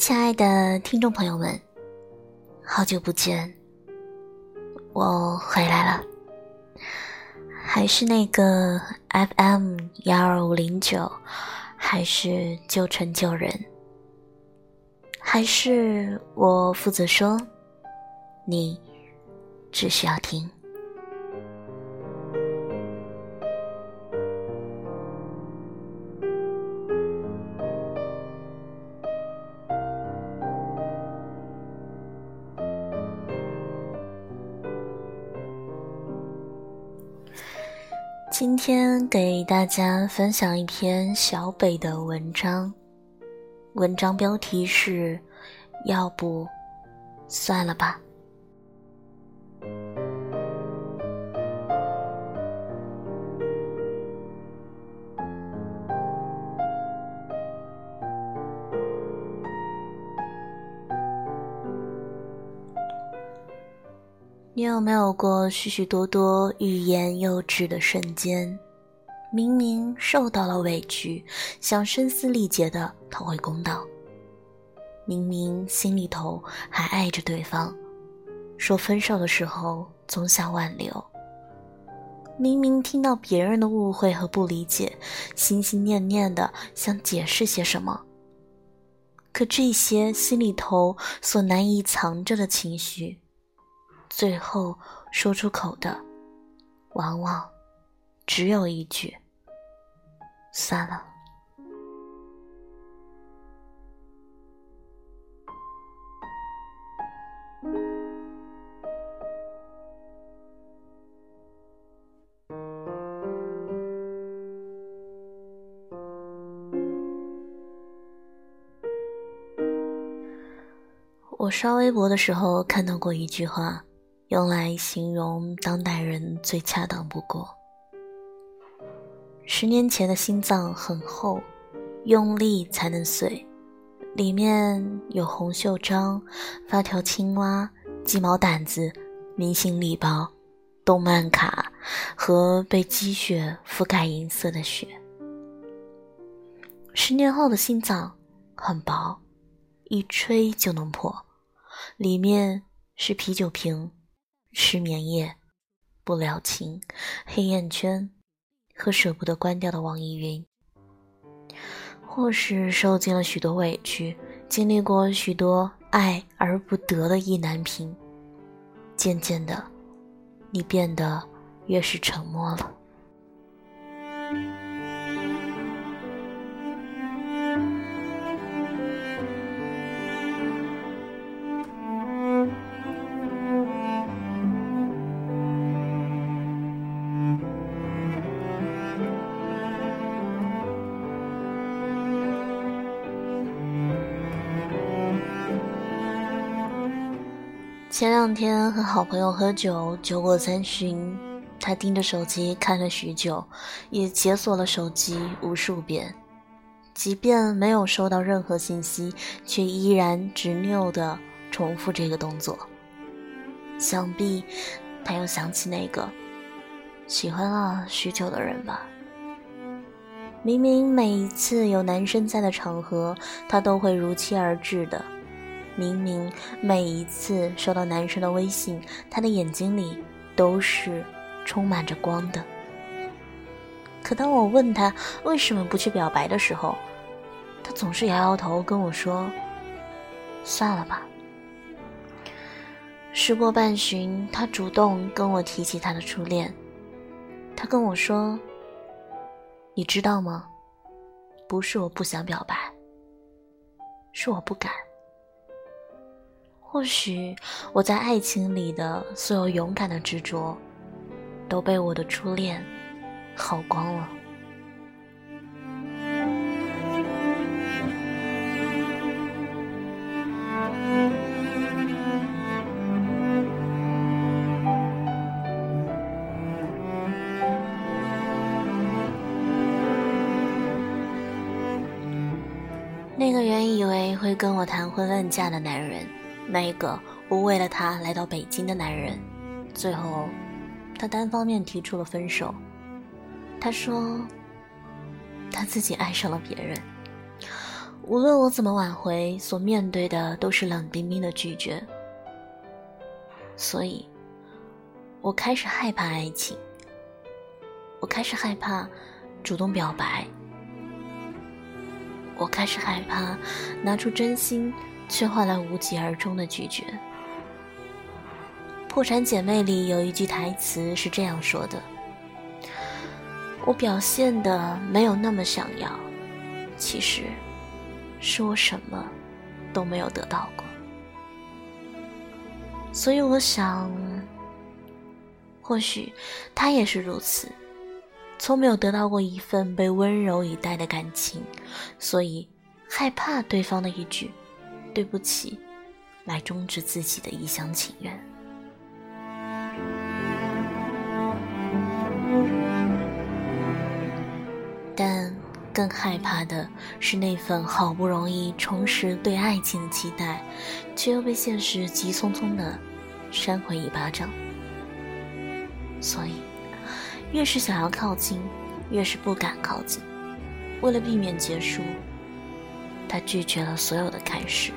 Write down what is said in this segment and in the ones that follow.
亲爱的听众朋友们，好久不见，我回来了，还是那个 FM 幺二五零九，还是旧城旧人，还是我负责说，你只需要听。给大家分享一篇小北的文章，文章标题是“要不算了吧”。你有没有过许许多多欲言又止的瞬间？明明受到了委屈，想声嘶力竭的讨回公道；明明心里头还爱着对方，说分手的时候总想挽留；明明听到别人的误会和不理解，心心念念的想解释些什么。可这些心里头所难以藏着的情绪。最后说出口的，往往只有一句：“算了。”我刷微博的时候看到过一句话。用来形容当代人最恰当不过。十年前的心脏很厚，用力才能碎，里面有红袖章、发条青蛙、鸡毛掸子、明星礼包、动漫卡和被积雪覆盖银色的雪。十年后的心脏很薄，一吹就能破，里面是啤酒瓶。失眠夜，不了情，黑眼圈，和舍不得关掉的网易云。或是受尽了许多委屈，经历过许多爱而不得的意难平。渐渐的，你变得越是沉默了。前两天和好朋友喝酒，酒过三巡，他盯着手机看了许久，也解锁了手机无数遍，即便没有收到任何信息，却依然执拗地重复这个动作。想必他又想起那个喜欢了许久的人吧。明明每一次有男生在的场合，他都会如期而至的。明明每一次收到男生的微信，他的眼睛里都是充满着光的。可当我问他为什么不去表白的时候，他总是摇摇头跟我说：“算了吧。”时过半旬，他主动跟我提起他的初恋。他跟我说：“你知道吗？不是我不想表白，是我不敢。”或许我在爱情里的所有勇敢的执着，都被我的初恋耗光了。那个原以为会跟我谈婚论嫁的男人。那个我为了他来到北京的男人，最后他单方面提出了分手。他说他自己爱上了别人。无论我怎么挽回，所面对的都是冷冰冰的拒绝。所以，我开始害怕爱情。我开始害怕主动表白。我开始害怕拿出真心，却换来无疾而终的拒绝。《破产姐妹》里有一句台词是这样说的：“我表现的没有那么想要，其实是我什么都没有得到过。”所以我想，或许他也是如此。从没有得到过一份被温柔以待的感情，所以害怕对方的一句“对不起”来终止自己的一厢情愿。但更害怕的是那份好不容易重拾对爱情的期待，却又被现实急匆匆的扇回一巴掌。所以。越是想要靠近，越是不敢靠近。为了避免结束，他拒绝了所有的开始。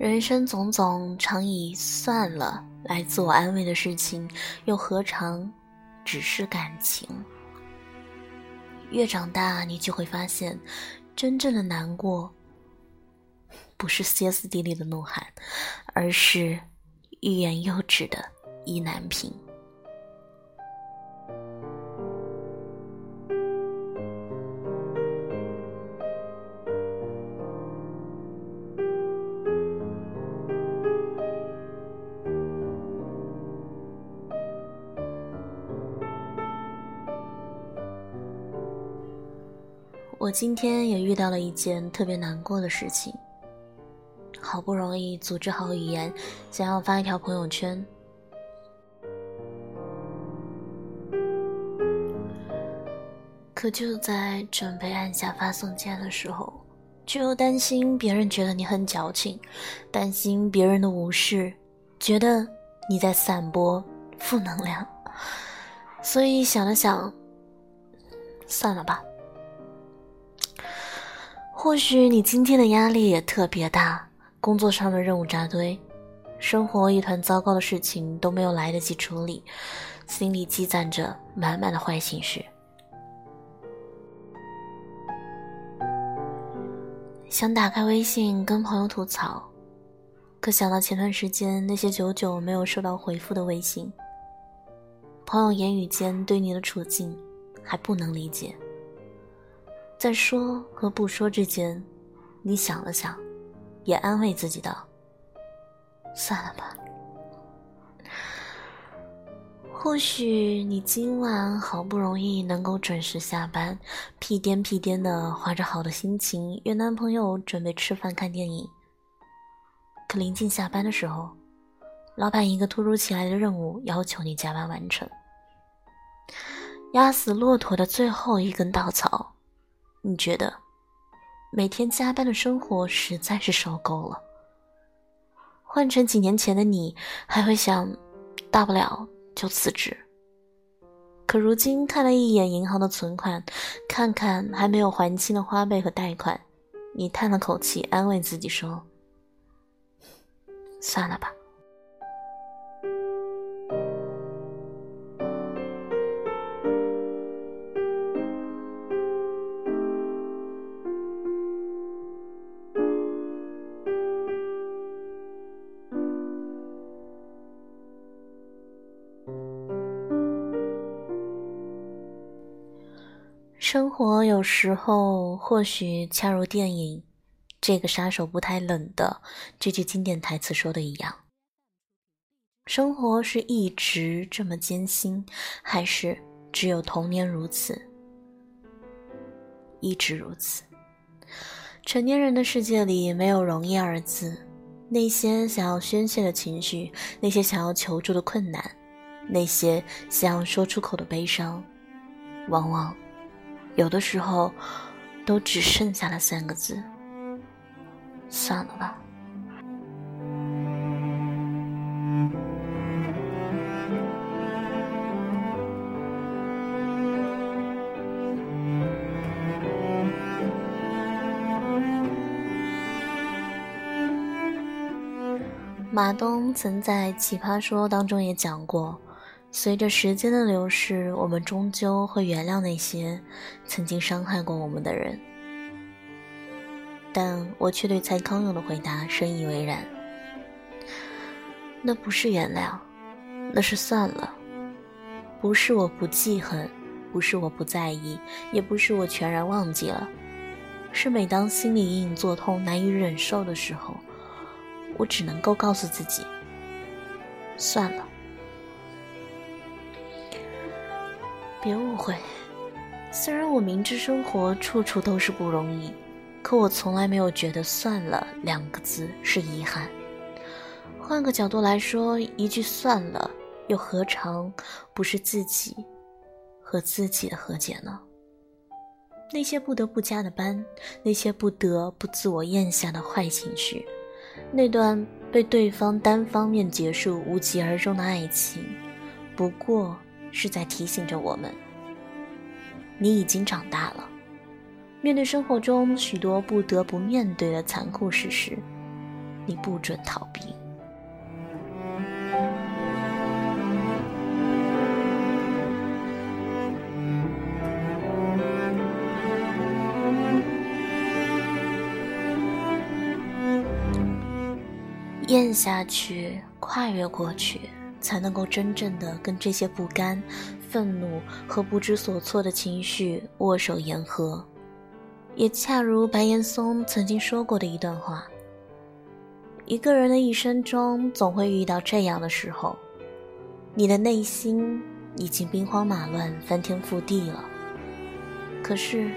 人生种种，常以算了来自我安慰的事情，又何尝只是感情？越长大，你就会发现，真正的难过，不是歇斯底里的怒喊，而是欲言又止的意难平。我今天也遇到了一件特别难过的事情。好不容易组织好语言，想要发一条朋友圈，可就在准备按下发送键的时候，却又担心别人觉得你很矫情，担心别人的无视，觉得你在散播负能量，所以想了想，算了吧。或许你今天的压力也特别大，工作上的任务扎堆，生活一团糟糕的事情都没有来得及处理，心里积攒着满满的坏情绪。想打开微信跟朋友吐槽，可想到前段时间那些久久没有收到回复的微信，朋友言语间对你的处境还不能理解。在说和不说之间，你想了想，也安慰自己道：“算了吧。”或许你今晚好不容易能够准时下班，屁颠屁颠的怀着好的心情约男朋友准备吃饭看电影。可临近下班的时候，老板一个突如其来的任务要求你加班完成，压死骆驼的最后一根稻草。你觉得每天加班的生活实在是受够了。换成几年前的你，还会想，大不了就辞职。可如今看了一眼银行的存款，看看还没有还清的花呗和贷款，你叹了口气，安慰自己说：“算了吧。”生活有时候或许恰如电影《这个杀手不太冷》的这句经典台词说的一样，生活是一直这么艰辛，还是只有童年如此？一直如此。成年人的世界里没有容易二字，那些想要宣泄的情绪，那些想要求助的困难，那些想要说出口的悲伤，往往。有的时候，都只剩下了三个字：算了吧。马东曾在《奇葩说》当中也讲过，随着时间的流逝，我们终究会原谅那些曾经伤害过我们的人。但我却对蔡康永的回答深以为然。那不是原谅，那是算了。不是我不记恨，不是我不在意，也不是我全然忘记了，是每当心里隐隐作痛、难以忍受的时候。我只能够告诉自己，算了，别误会。虽然我明知生活处处都是不容易，可我从来没有觉得“算了”两个字是遗憾。换个角度来说，一句“算了”又何尝不是自己和自己的和解呢？那些不得不加的班，那些不得不自我咽下的坏情绪。那段被对方单方面结束、无疾而终的爱情，不过是在提醒着我们：你已经长大了。面对生活中许多不得不面对的残酷事实，你不准逃避。咽下去，跨越过去，才能够真正的跟这些不甘、愤怒和不知所措的情绪握手言和。也恰如白岩松曾经说过的一段话：一个人的一生中，总会遇到这样的时候，你的内心已经兵荒马乱、翻天覆地了。可是，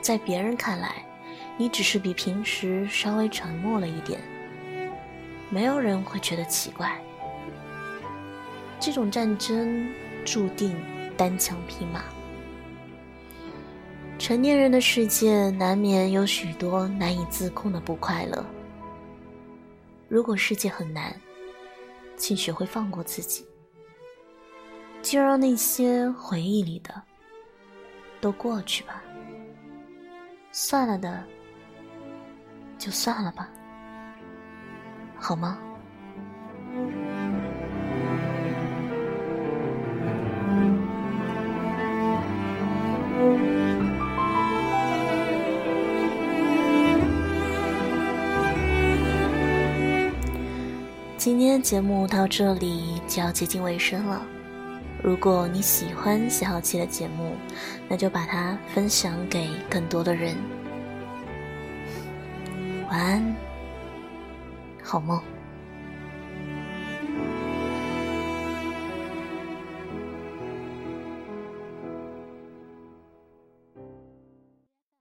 在别人看来，你只是比平时稍微沉默了一点。没有人会觉得奇怪。这种战争注定单枪匹马。成年人的世界难免有许多难以自控的不快乐。如果世界很难，请学会放过自己，就让那些回忆里的都过去吧。算了的，就算了吧。好吗？今天节目到这里就要接近尾声了。如果你喜欢小好奇的节目，那就把它分享给更多的人。晚安。好梦。